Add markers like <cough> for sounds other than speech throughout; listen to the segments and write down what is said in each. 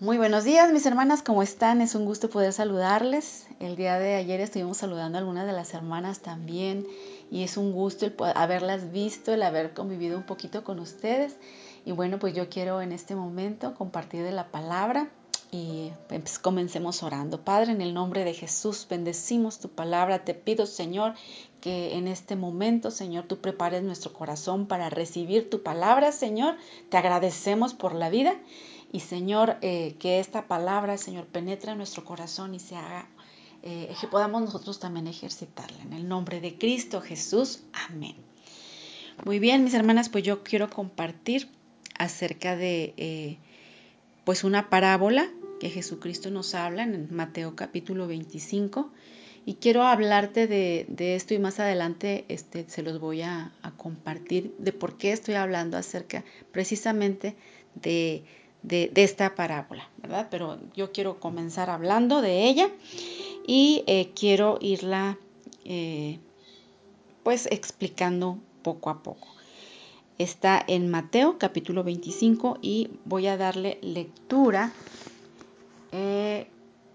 Muy buenos días, mis hermanas, ¿cómo están? Es un gusto poder saludarles. El día de ayer estuvimos saludando a algunas de las hermanas también y es un gusto el haberlas visto, el haber convivido un poquito con ustedes. Y bueno, pues yo quiero en este momento compartir de la palabra y pues comencemos orando. Padre, en el nombre de Jesús, bendecimos tu palabra. Te pido, Señor, que en este momento, Señor, tú prepares nuestro corazón para recibir tu palabra, Señor. Te agradecemos por la vida y Señor, eh, que esta palabra, Señor, penetre en nuestro corazón y se haga, eh, que podamos nosotros también ejercitarla. En el nombre de Cristo Jesús. Amén. Muy bien, mis hermanas, pues yo quiero compartir acerca de eh, pues una parábola que Jesucristo nos habla en Mateo capítulo 25. Y quiero hablarte de, esto y más adelante este, se los voy a compartir de por qué estoy hablando acerca precisamente de, de, esta parábola, ¿verdad? Pero yo quiero comenzar hablando de ella y eh, quiero irla eh, pues explicando poco a poco. Está en Mateo capítulo 25 y voy a darle lectura eh,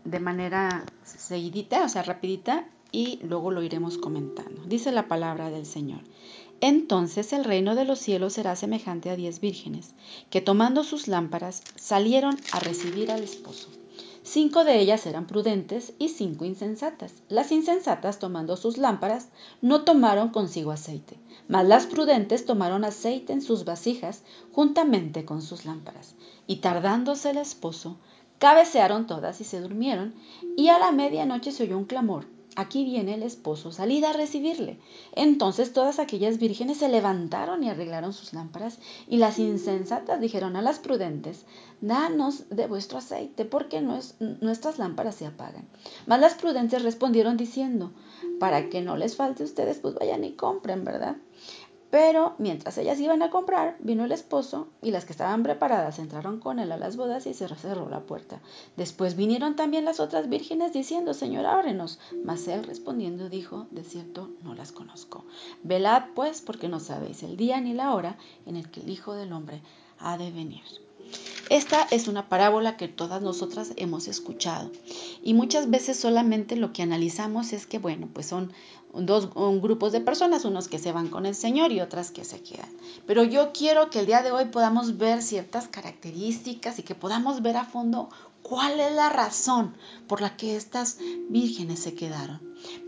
de manera seguidita, o sea, rapidita, y luego lo iremos comentando. Dice la palabra del Señor. Entonces el reino de los cielos será semejante a diez vírgenes, que tomando sus lámparas salieron a recibir al esposo. Cinco de ellas eran prudentes y cinco insensatas. Las insensatas, tomando sus lámparas, no tomaron consigo aceite, mas las prudentes tomaron aceite en sus vasijas juntamente con sus lámparas. Y tardándose el esposo, cabecearon todas y se durmieron, y a la medianoche se oyó un clamor aquí viene el esposo, salid a recibirle. Entonces todas aquellas vírgenes se levantaron y arreglaron sus lámparas, y las insensatas dijeron a las prudentes, danos de vuestro aceite, porque nuestras lámparas se apagan. Mas las prudentes respondieron diciendo, para que no les falte a ustedes, pues vayan y compren, ¿verdad? Pero mientras ellas iban a comprar, vino el esposo y las que estaban preparadas entraron con él a las bodas y se cerró la puerta. Después vinieron también las otras vírgenes diciendo, Señor, ábrenos. Mas él respondiendo dijo, de cierto, no las conozco. Velad pues, porque no sabéis el día ni la hora en el que el Hijo del Hombre ha de venir. Esta es una parábola que todas nosotras hemos escuchado y muchas veces solamente lo que analizamos es que, bueno, pues son dos grupos de personas, unos que se van con el Señor y otras que se quedan. Pero yo quiero que el día de hoy podamos ver ciertas características y que podamos ver a fondo cuál es la razón por la que estas vírgenes se quedaron.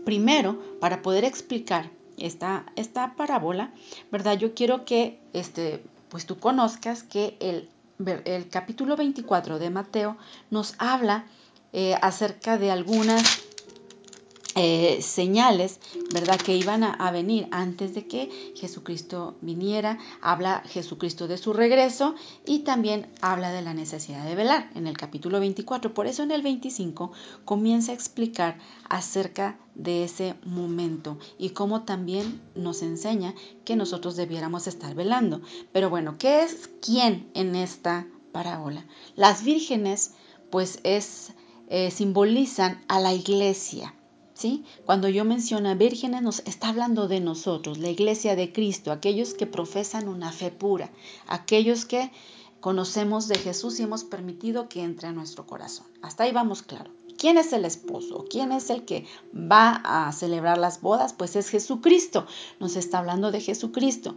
Primero, para poder explicar esta, esta parábola, ¿verdad? Yo quiero que este, pues tú conozcas que el el capítulo 24 de Mateo nos habla eh, acerca de algunas eh, señales, ¿verdad? Que iban a, venir antes de que Jesucristo viniera. Habla Jesucristo de su regreso y también habla de la necesidad de velar en el capítulo 24. Por eso en el 25 comienza a explicar acerca de ese momento y cómo también nos enseña que nosotros debiéramos estar velando. Pero bueno, ¿qué es quién en esta parábola? Las vírgenes, pues es, eh, simbolizan a la iglesia cuando yo menciono vírgenes, nos está hablando de nosotros, la iglesia de Cristo, aquellos que profesan una fe pura, aquellos que conocemos de Jesús y hemos permitido que entre a nuestro corazón. Hasta ahí vamos claro. ¿Quién es el esposo? ¿Quién es el que va a celebrar las bodas? Pues es Jesucristo. Nos está hablando de Jesucristo.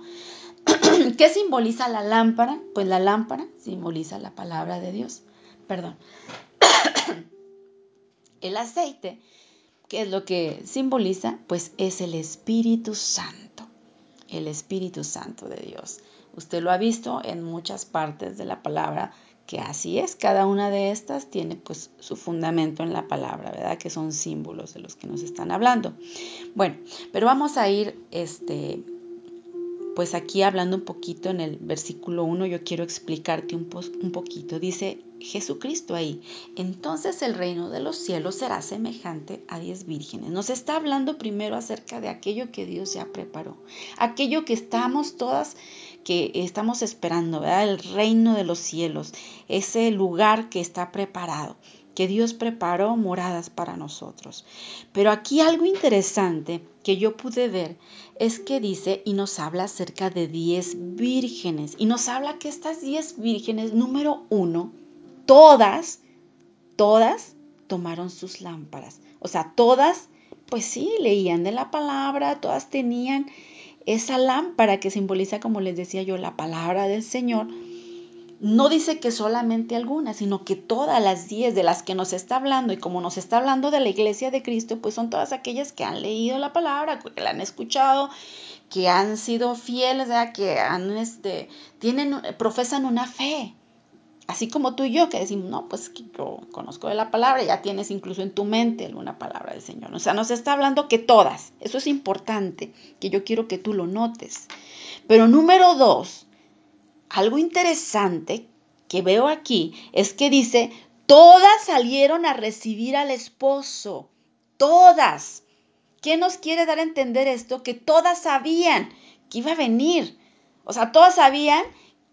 <clears throat> ¿Qué simboliza la lámpara? Pues la lámpara simboliza la palabra de Dios. Perdón. <clears throat> El aceite ¿Qué es lo que simboliza? Pues es el Espíritu Santo, el Espíritu Santo de Dios. Usted lo ha visto en muchas partes de la palabra que así es, cada una de estas tiene pues su fundamento en la palabra, ¿verdad? Que son símbolos de los que nos están hablando. Bueno, pero vamos a ir este pues aquí hablando un poquito en el versículo 1, yo quiero explicarte un, un poquito. Dice Jesucristo ahí, entonces el reino de los cielos será semejante a diez vírgenes. Nos está hablando primero acerca de aquello que Dios ya preparó, aquello que estamos todas, que estamos esperando, ¿verdad? El reino de los cielos, ese lugar que está preparado que Dios preparó moradas para nosotros. Pero aquí algo interesante que yo pude ver es que dice y nos habla acerca de diez vírgenes y nos habla que estas diez vírgenes, número uno, todas, todas tomaron sus lámparas. O sea, todas, pues sí, leían de la palabra, todas tenían esa lámpara que simboliza, como les decía yo, la palabra del Señor. No dice que solamente algunas, sino que todas las diez de las que nos está hablando, y como nos está hablando de la iglesia de Cristo, pues son todas aquellas que han leído la palabra, que la han escuchado, que han sido fieles, que han, este, tienen, profesan una fe. Así como tú y yo que decimos, no, pues yo conozco de la palabra, ya tienes incluso en tu mente alguna palabra del Señor. O sea, nos está hablando que todas. Eso es importante, que yo quiero que tú lo notes. Pero número dos, algo interesante que veo aquí es que dice, todas salieron a recibir al esposo. Todas. ¿Qué nos quiere dar a entender esto? Que todas sabían que iba a venir. O sea, todas sabían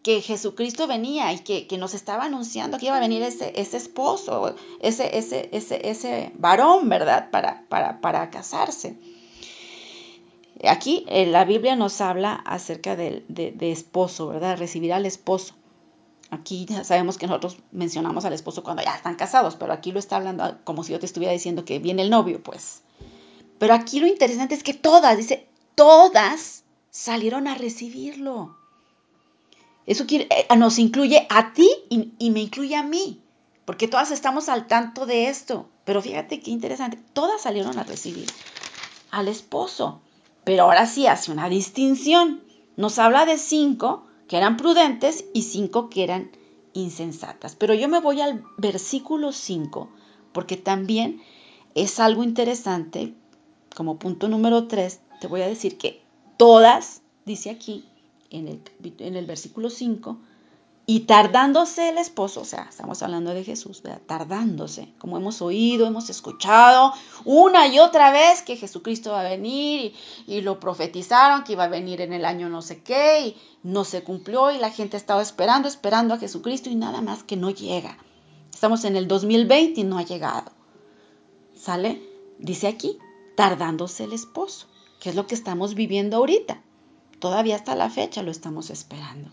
que Jesucristo venía y que, nos estaba anunciando que iba a venir ese, ese esposo, ese, ese, ese, ese varón, ¿verdad? Para, para, para casarse. Aquí eh, la Biblia nos habla acerca de, de, esposo, ¿verdad? Recibir al esposo. Aquí ya sabemos que nosotros mencionamos al esposo cuando ya están casados, pero aquí lo está hablando como si yo te estuviera diciendo que viene el novio, pues. Pero aquí lo interesante es que todas, dice, todas salieron a recibirlo. Eso eh, nos incluye a ti y, me incluye a mí, porque todas estamos al tanto de esto. Pero fíjate qué interesante, todas salieron a recibir al esposo. Pero ahora sí hace una distinción. Nos habla de cinco que eran prudentes y cinco que eran insensatas. Pero yo me voy al versículo 5, porque también es algo interesante. Como punto número 3, te voy a decir que todas, dice aquí, en el, en el versículo 5, y tardándose el esposo, o sea, estamos hablando de Jesús, ¿verdad? tardándose, como hemos oído, hemos escuchado una y otra vez que Jesucristo va a venir y, y, lo profetizaron que iba a venir en el año no sé qué y no se cumplió y la gente ha estado esperando, esperando a Jesucristo y nada más que no llega. Estamos en el 2020 y no ha llegado. ¿Sale? Dice aquí, tardándose el esposo, que es lo que estamos viviendo ahorita. Todavía hasta la fecha lo estamos esperando.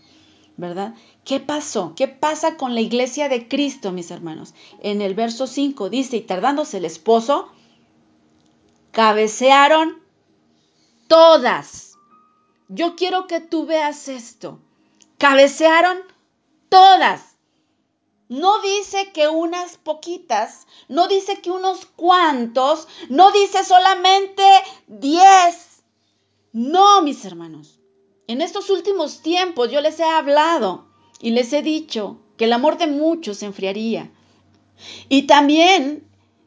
¿Verdad? ¿Qué pasó? ¿Qué pasa con la iglesia de Cristo, mis hermanos? En el verso 5 dice, y tardándose el esposo, cabecearon todas. Yo quiero que tú veas esto. Cabecearon todas. No dice que unas poquitas, no dice que unos cuantos, no dice solamente diez. No, mis hermanos. En estos últimos tiempos yo les he hablado y les he dicho que el amor de muchos se enfriaría. Y también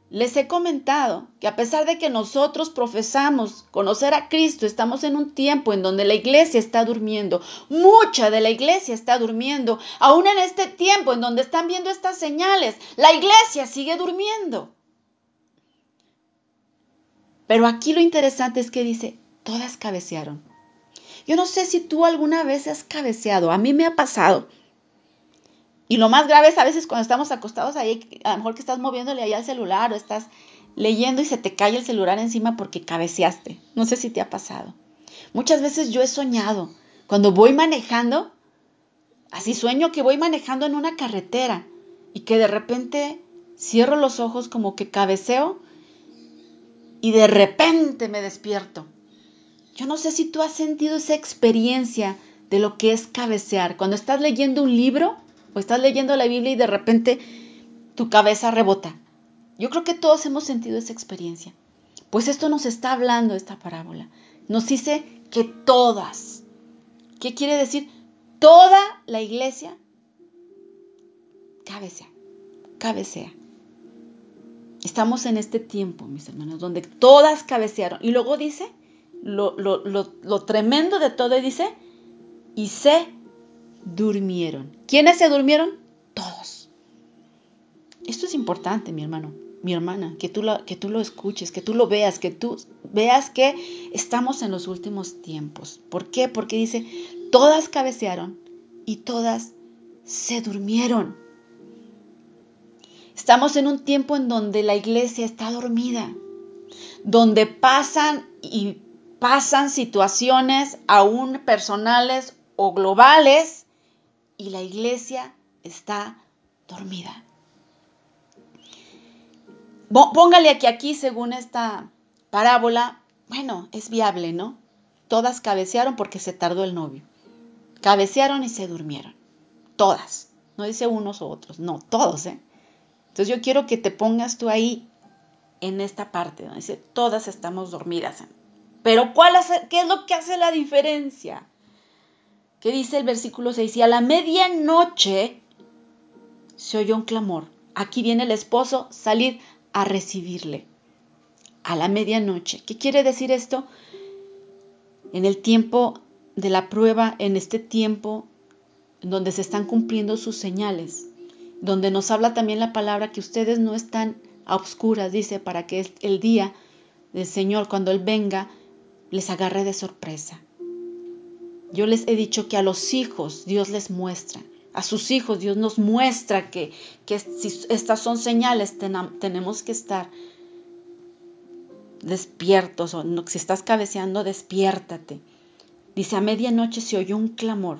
les he comentado que a pesar de que nosotros profesamos conocer a Cristo, estamos en un tiempo en donde la iglesia está durmiendo. Mucha de la iglesia está durmiendo. Aún en este tiempo en donde están viendo estas señales, la iglesia sigue durmiendo. Pero aquí lo interesante es que dice, todas cabecearon. Yo no sé si tú alguna vez has cabeceado, a mí me ha pasado. Y lo más grave es a veces cuando estamos acostados ahí, a lo mejor que estás moviéndole ahí al celular o estás leyendo y se te cae el celular encima porque cabeceaste. No sé si te ha pasado. Muchas veces yo he soñado, cuando voy manejando, así sueño que voy manejando en una carretera y que de repente cierro los ojos como que cabeceo y de repente me despierto. Yo no sé si tú has sentido esa experiencia de lo que es cabecear. Cuando estás leyendo un libro o estás leyendo la Biblia y de repente tu cabeza rebota. Yo creo que todos hemos sentido esa experiencia. Pues esto nos está hablando esta parábola. Nos dice que todas. ¿Qué quiere decir? Toda la iglesia cabecea, cabecea. Estamos en este tiempo, mis hermanos, donde todas cabecearon. Y luego dice lo, tremendo de todo dice, y se durmieron. ¿Quiénes se durmieron? Todos. Esto es importante, mi hermano, mi hermana, que tú, lo, que tú lo escuches, que tú lo veas, que tú veas que estamos en los últimos tiempos. ¿Por qué? Porque dice, todas cabecearon y todas se durmieron. Estamos en un tiempo en donde la iglesia está dormida, donde pasan y pasan situaciones aún personales o globales y la iglesia está dormida. póngale aquí, aquí, según esta parábola, bueno, es viable, ¿no? Todas cabecearon porque se tardó el novio. Cabecearon y se durmieron. Todas. No dice unos u otros, no, todos, ¿eh? Entonces yo quiero que te pongas tú ahí en esta parte, donde dice, todas estamos dormidas. Pero ¿cuál ¿qué es lo que hace la diferencia? ¿Qué dice el versículo 6? Y a la medianoche se oyó un clamor. Aquí viene el esposo, salir a recibirle. A la medianoche. ¿Qué quiere decir esto? En el tiempo de la prueba, en este tiempo donde se están cumpliendo sus señales, donde nos habla también la palabra que ustedes no están a oscuras, dice, para que el día del Señor, cuando Él venga, les agarre de sorpresa. Yo les he dicho que a los hijos Dios les muestra, a sus hijos Dios nos muestra que, que si estas son señales, tenemos que estar despiertos, si estás cabeceando, despiértate. Dice, a medianoche se oyó un clamor.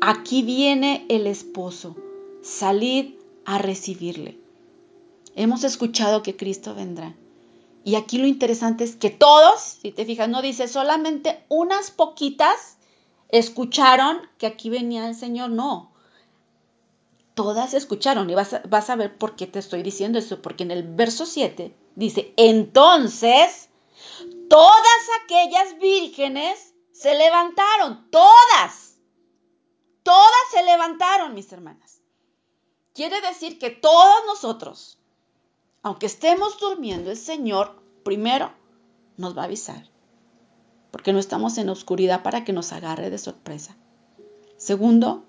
Aquí viene el esposo, salid a recibirle. Hemos escuchado que Cristo vendrá. Y aquí lo interesante es que todos, si te fijas, no dice solamente unas poquitas escucharon que aquí venía el Señor, no. Todas escucharon y vas a, ver por qué te estoy diciendo eso, porque en el verso 7 dice, entonces todas aquellas vírgenes se levantaron, todas, todas se levantaron, mis hermanas. Quiere decir que todos nosotros, aunque estemos durmiendo, el Señor primero nos va a avisar, porque no estamos en oscuridad para que nos agarre de sorpresa. Segundo,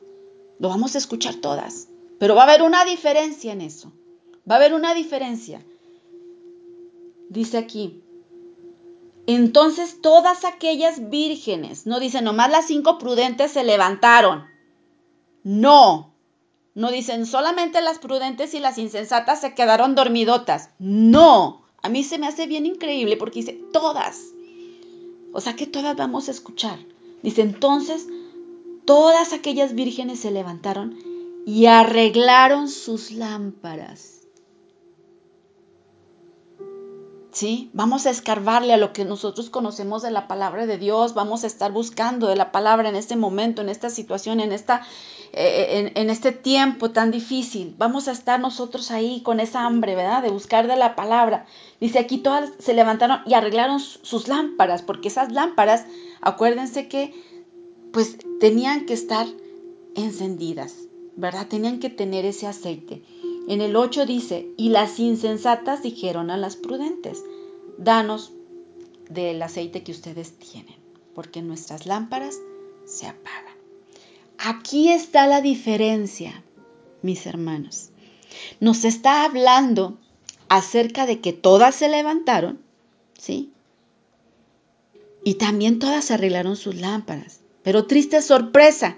lo vamos a escuchar todas, pero va a haber una diferencia en eso. Va a haber una diferencia. Dice aquí, entonces todas aquellas vírgenes, no dice nomás las cinco prudentes se levantaron. No, no dicen solamente las prudentes y las insensatas se quedaron dormidotas. No, a mí se me hace bien increíble porque dice todas. O sea que todas vamos a escuchar. Dice entonces todas aquellas vírgenes se levantaron y arreglaron sus lámparas. ¿sí? Vamos a escarbarle a lo que nosotros conocemos de la palabra de Dios, vamos a estar buscando de la palabra en este momento, en esta situación, en, esta, eh, en, este tiempo tan difícil. Vamos a estar nosotros ahí con esa hambre, ¿verdad? De buscar de la palabra. Dice aquí todas se levantaron y arreglaron sus lámparas, porque esas lámparas, acuérdense que pues tenían que estar encendidas, ¿verdad? Tenían que tener ese aceite. En el 8 dice, y las insensatas dijeron a las prudentes, danos del aceite que ustedes tienen, porque nuestras lámparas se apagan. Aquí está la diferencia, mis hermanos. Nos está hablando acerca de que todas se levantaron, ¿sí? Y también todas arreglaron sus lámparas. Pero triste sorpresa,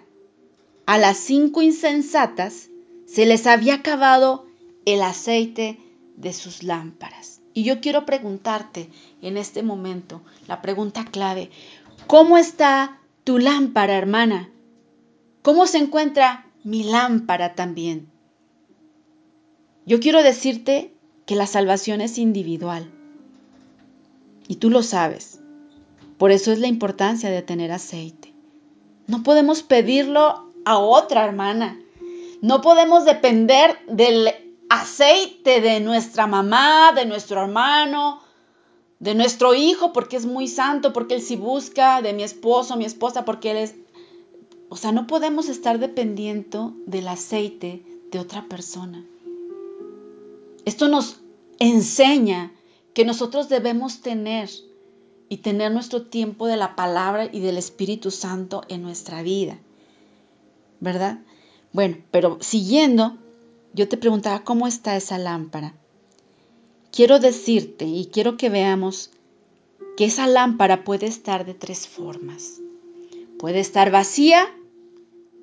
a las cinco insensatas se les había acabado el aceite de sus lámparas. Y yo quiero preguntarte en este momento la pregunta clave, ¿cómo está tu lámpara, hermana? ¿Cómo se encuentra mi lámpara también? Yo quiero decirte que la salvación es individual. Y tú lo sabes. Por eso es la importancia de tener aceite. No podemos pedirlo a otra hermana. No podemos depender del aceite de nuestra mamá, de nuestro hermano, de nuestro hijo, porque es muy santo, porque él sí busca, de mi esposo, mi esposa, porque él es... O sea, no podemos estar dependiendo del aceite de otra persona. Esto nos enseña que nosotros debemos tener y tener nuestro tiempo de la palabra y del Espíritu Santo en nuestra vida. ¿Verdad? Bueno, pero siguiendo, yo te preguntaba cómo está esa lámpara. Quiero decirte y quiero que veamos que esa lámpara puede estar de tres formas. Puede estar vacía,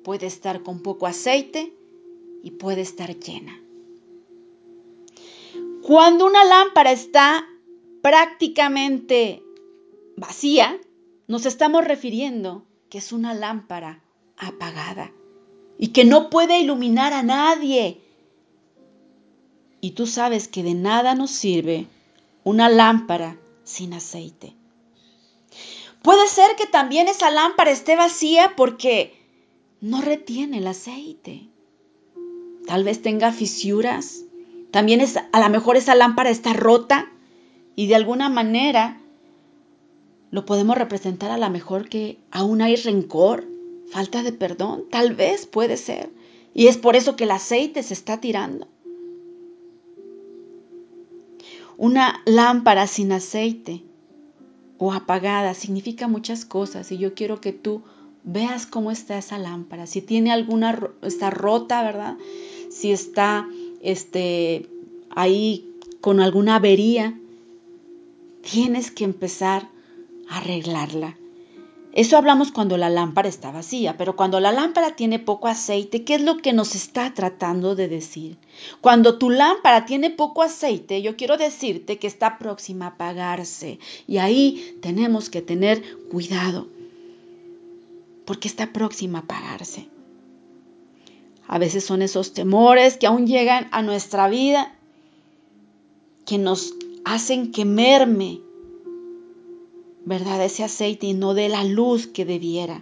puede estar con poco aceite y puede estar llena. Cuando una lámpara está prácticamente vacía, nos estamos refiriendo que es una lámpara apagada y que no puede iluminar a nadie. y tú sabes que de nada nos sirve una lámpara sin aceite. Puede ser que también esa lámpara esté vacía porque no retiene el aceite. Tal vez tenga fisuras. También es, a lo mejor esa lámpara está rota y de alguna manera lo podemos representar a lo mejor que aún hay rencor, falta de perdón. Tal vez puede ser. Y es por eso que el aceite se está tirando. Una lámpara sin aceite o apagada significa muchas cosas y yo quiero que tú veas cómo está esa lámpara. Si tiene alguna, está rota, ¿verdad? Si está este, ahí con alguna avería, tienes que empezar a arreglarla. Eso hablamos cuando la lámpara está vacía, pero cuando la lámpara tiene poco aceite, ¿qué es lo que nos está tratando de decir? Cuando tu lámpara tiene poco aceite, yo quiero decirte que está próxima a apagarse y ahí tenemos que tener cuidado, porque está próxima a apagarse. A veces son esos temores que aún llegan a nuestra vida que nos hacen que merme ¿verdad? Ese aceite y no de la luz que debiera.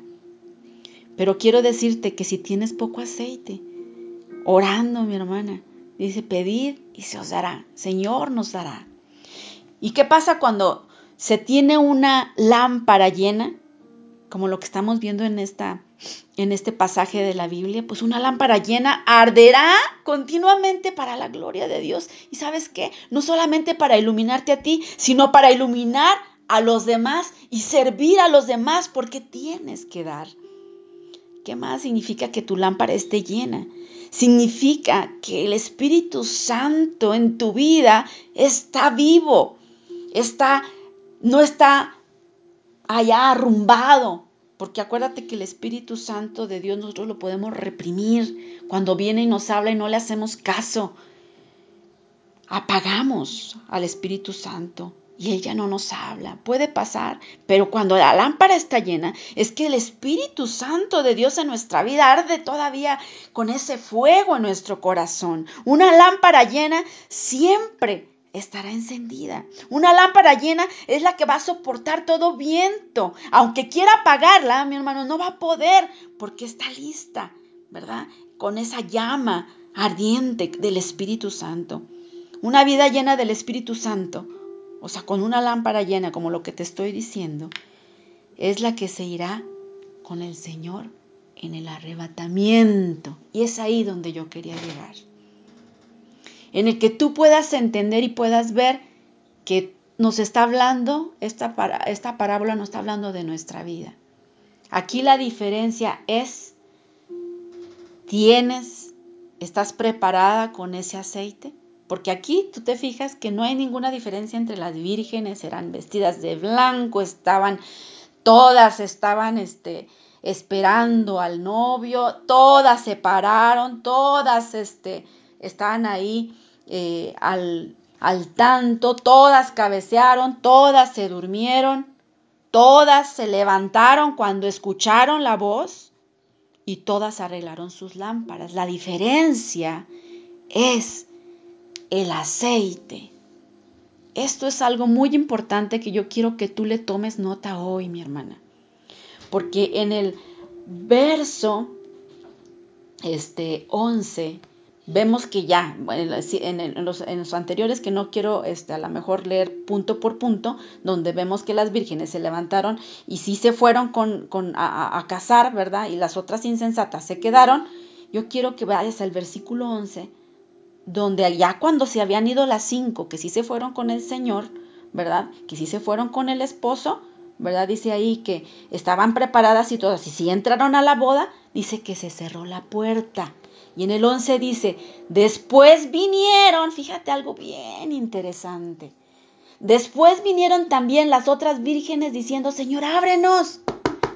Pero quiero decirte que si tienes poco aceite, orando, mi hermana, dice, pedid y se os dará. Señor nos dará. ¿Y qué pasa cuando se tiene una lámpara llena? Como lo que estamos viendo en, esta, en este pasaje de la Biblia, pues una lámpara llena arderá continuamente para la gloria de Dios. Y sabes qué? No solamente para iluminarte a ti, sino para iluminar a los demás y servir a los demás porque tienes que dar. ¿Qué más significa que tu lámpara esté llena? Significa que el Espíritu Santo en tu vida está vivo, está no está allá arrumbado, porque acuérdate que el Espíritu Santo de Dios nosotros lo podemos reprimir cuando viene y nos habla y no le hacemos caso. Apagamos al Espíritu Santo y ella no nos habla. Puede pasar, pero cuando la lámpara está llena, es que el Espíritu Santo de Dios en nuestra vida arde todavía con ese fuego en nuestro corazón. Una lámpara llena siempre estará encendida. Una lámpara llena es la que va a soportar todo viento. Aunque quiera apagarla, mi hermano, no va a poder porque está lista, ¿verdad? Con esa llama ardiente del Espíritu Santo. Una vida llena del Espíritu Santo o sea, con una lámpara llena, como lo que te estoy diciendo, es la que se irá con el Señor en el arrebatamiento. Y es ahí donde yo quería llegar. En el que tú puedas entender y puedas ver que nos está hablando, esta, esta parábola nos está hablando de nuestra vida. Aquí la diferencia es, tienes, estás preparada con ese aceite. Porque aquí tú te fijas que no hay ninguna diferencia entre las vírgenes, eran vestidas de blanco, estaban, todas estaban este, esperando al novio, todas se pararon, todas este, estaban ahí eh, al, al tanto, todas cabecearon, todas se durmieron, todas se levantaron cuando escucharon la voz y todas arreglaron sus lámparas. La diferencia es el aceite. Esto es algo muy importante que yo quiero que tú le tomes nota hoy, mi hermana. Porque en el verso este 11 vemos que ya, en, los, anteriores que no quiero este, a lo mejor leer punto por punto, donde vemos que las vírgenes se levantaron y sí se fueron con, a, a, cazar, ¿verdad? Y las otras insensatas se quedaron. Yo quiero que vayas al versículo 11 donde allá cuando se habían ido las cinco, que sí se fueron con el Señor, ¿verdad? Que sí se fueron con el esposo, ¿verdad? Dice ahí que estaban preparadas y todas, y si entraron a la boda, dice que se cerró la puerta. Y en el 11 dice, después vinieron, fíjate algo bien interesante. Después vinieron también las otras vírgenes diciendo, Señor, ábrenos,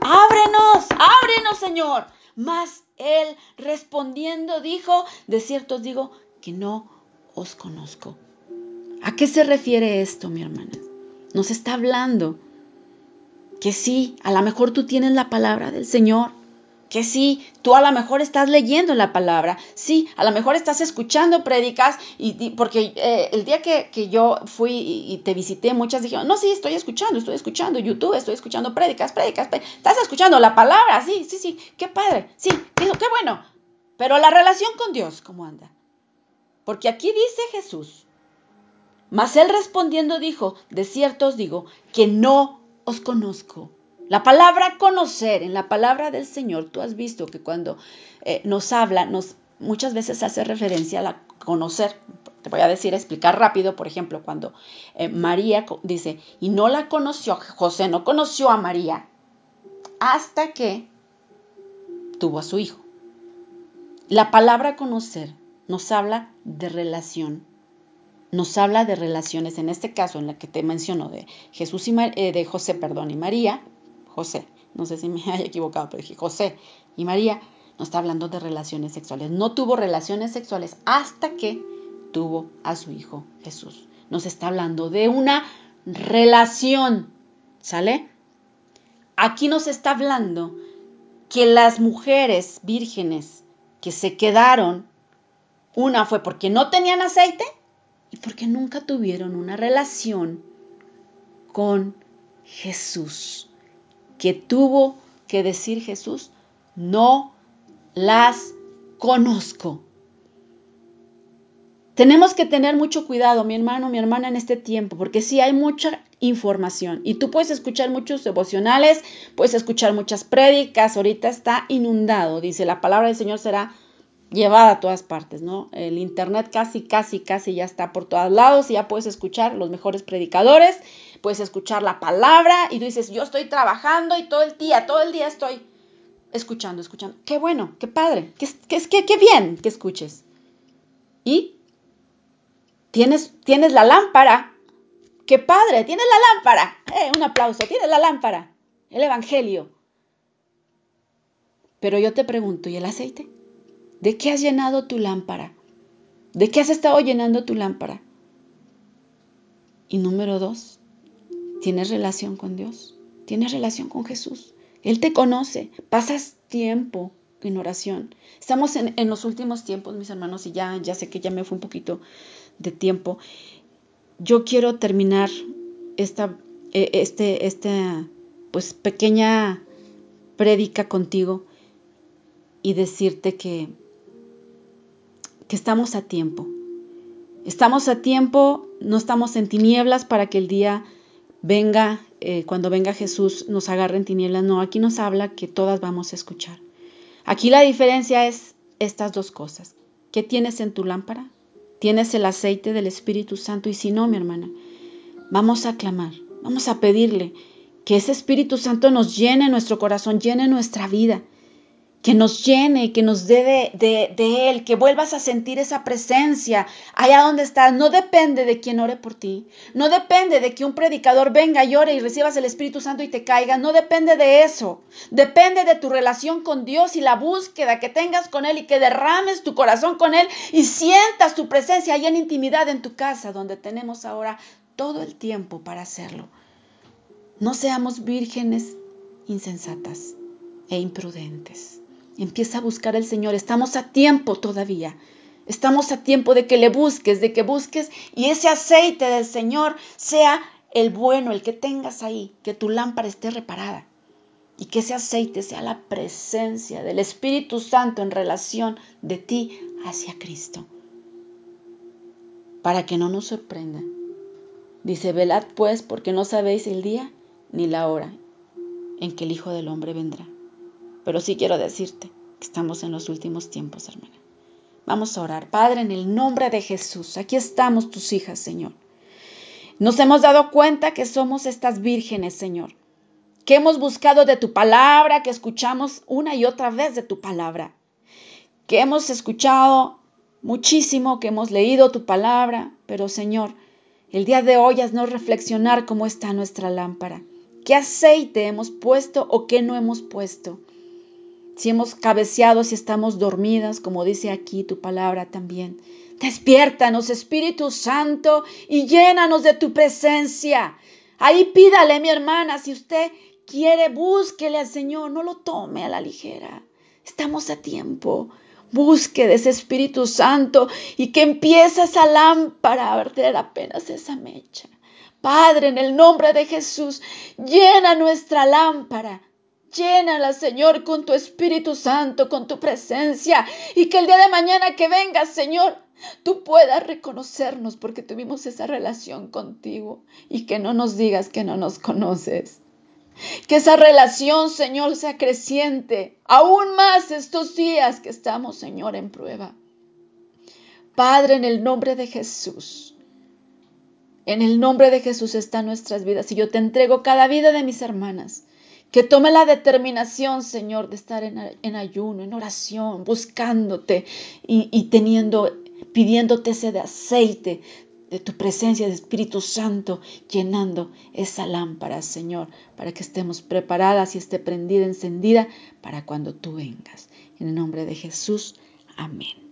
ábrenos, ábrenos, Señor. Mas él respondiendo dijo, de cierto os digo que no os conozco. ¿A qué se refiere esto, mi hermana? Nos está hablando que sí, a lo mejor tú tienes la palabra del Señor, que sí, tú a lo mejor estás leyendo la palabra, sí, a lo mejor estás escuchando prédicas, y, porque eh, el día que, yo fui y, te visité, muchas dijeron, no, sí, estoy escuchando, estoy escuchando YouTube, estoy escuchando prédicas, prédicas. estás escuchando la palabra, sí, sí, sí, qué padre, sí, qué, qué bueno, pero la relación con Dios, ¿cómo anda? Porque aquí dice Jesús, mas él respondiendo dijo, de cierto os digo, que no os conozco. La palabra conocer, en la palabra del Señor, tú has visto que cuando eh, nos habla, nos, muchas veces hace referencia a la conocer. Te voy a decir, explicar rápido, por ejemplo, cuando eh, María dice, y no la conoció, José no conoció a María hasta que tuvo a su hijo. La palabra conocer nos habla de relación, nos habla de relaciones, en este caso en la que te menciono de Jesús y eh, de José, perdón, y María, José, no sé si me <laughs> haya equivocado, pero dije José y María, no está hablando de relaciones sexuales. No tuvo relaciones sexuales hasta que tuvo a su hijo Jesús. Nos está hablando de una relación, ¿sale? Aquí nos está hablando que las mujeres vírgenes que se quedaron, una fue porque no tenían aceite y porque nunca tuvieron una relación con Jesús que tuvo que decir Jesús, no las conozco. Tenemos que tener mucho cuidado, mi hermano, mi hermana, en este tiempo, porque sí hay mucha información y tú puedes escuchar muchos devocionales, puedes escuchar muchas prédicas, ahorita está inundado, dice, la palabra del Señor será llevada a todas partes, ¿no? El internet casi, casi, casi ya está por todos lados y ya puedes escuchar los mejores predicadores puedes escuchar la palabra y dices, yo estoy trabajando y todo el día, todo el día estoy escuchando, escuchando. Qué bueno, qué padre, qué, qué, qué bien que escuches. Y tienes, tienes la lámpara. Qué padre, tienes la lámpara. Eh, un aplauso, tienes la lámpara. El Evangelio. Pero yo te pregunto, ¿y el aceite? ¿De qué has llenado tu lámpara? ¿De qué has estado llenando tu lámpara? Y número dos, ¿Tienes relación con Dios? ¿Tienes relación con Jesús? Él te conoce, pasas tiempo en oración. Estamos en, los últimos tiempos, mis hermanos, y ya, ya sé que ya me fue un poquito de tiempo. Yo quiero terminar esta, e, este, esta pues, pequeña prédica contigo y decirte que, que estamos a tiempo. Estamos a tiempo, no estamos en tinieblas para que el día venga, eh, cuando venga Jesús, nos agarre en tinieblas. No, aquí nos habla que todas vamos a escuchar. Aquí la diferencia es estas dos cosas. ¿Qué tienes en tu lámpara? ¿Tienes el aceite del Espíritu Santo? Y si no, mi hermana, vamos a clamar, vamos a pedirle que ese Espíritu Santo nos llene nuestro corazón, llene nuestra vida que nos llene, que nos dé de, Él, que vuelvas a sentir esa presencia allá donde estás. No depende de quien ore por ti, no depende de que un predicador venga y ore y recibas el Espíritu Santo y te caiga, no depende de eso. Depende de tu relación con Dios y la búsqueda que tengas con Él y que derrames tu corazón con Él y sientas tu presencia ahí en intimidad en tu casa, donde tenemos ahora todo el tiempo para hacerlo. No seamos vírgenes insensatas e imprudentes. Empieza a buscar al Señor. Estamos a tiempo todavía. Estamos a tiempo de que le busques, de que busques y ese aceite del Señor sea el bueno, el que tengas ahí, que tu lámpara esté reparada y que ese aceite sea la presencia del Espíritu Santo en relación de ti hacia Cristo. Para que no nos sorprenda. Dice, velad pues porque no sabéis el día ni la hora en que el Hijo del Hombre vendrá. Pero sí quiero decirte que estamos en los últimos tiempos, hermana. Vamos a orar. Padre, en el nombre de Jesús, aquí estamos tus hijas, Señor. Nos hemos dado cuenta que somos estas vírgenes, Señor, que hemos buscado de tu palabra, que escuchamos una y otra vez de tu palabra, que hemos escuchado muchísimo, que hemos leído tu palabra, pero Señor, el día de hoy no reflexionar cómo está nuestra lámpara, qué aceite hemos puesto o qué no hemos puesto si hemos cabeceado, si estamos dormidas, como dice aquí tu palabra también. Despiértanos, Espíritu Santo, y llénanos de tu presencia. Ahí pídale, mi hermana, si usted quiere, búsquele al Señor, no lo tome a la ligera. Estamos a tiempo. Busque de ese Espíritu Santo y que empiece esa lámpara a arder apenas esa mecha. Padre, en el nombre de Jesús, llena nuestra lámpara. Llénala, Señor, con tu Espíritu Santo, con tu presencia. Y que el día de mañana que vengas, Señor, tú puedas reconocernos porque tuvimos esa relación contigo. Y que no nos digas que no nos conoces. Que esa relación, Señor, sea creciente, aún más estos días que estamos, Señor, en prueba. Padre, en el nombre de Jesús, en el nombre de Jesús están nuestras vidas y yo te entrego cada vida de mis hermanas. Que tome la determinación, Señor, de estar en, ayuno, en oración, buscándote y, teniendo, pidiéndote ese de aceite, de tu presencia de Espíritu Santo, llenando esa lámpara, Señor, para que estemos preparadas y esté prendida, encendida, para cuando tú vengas. En el nombre de Jesús, amén.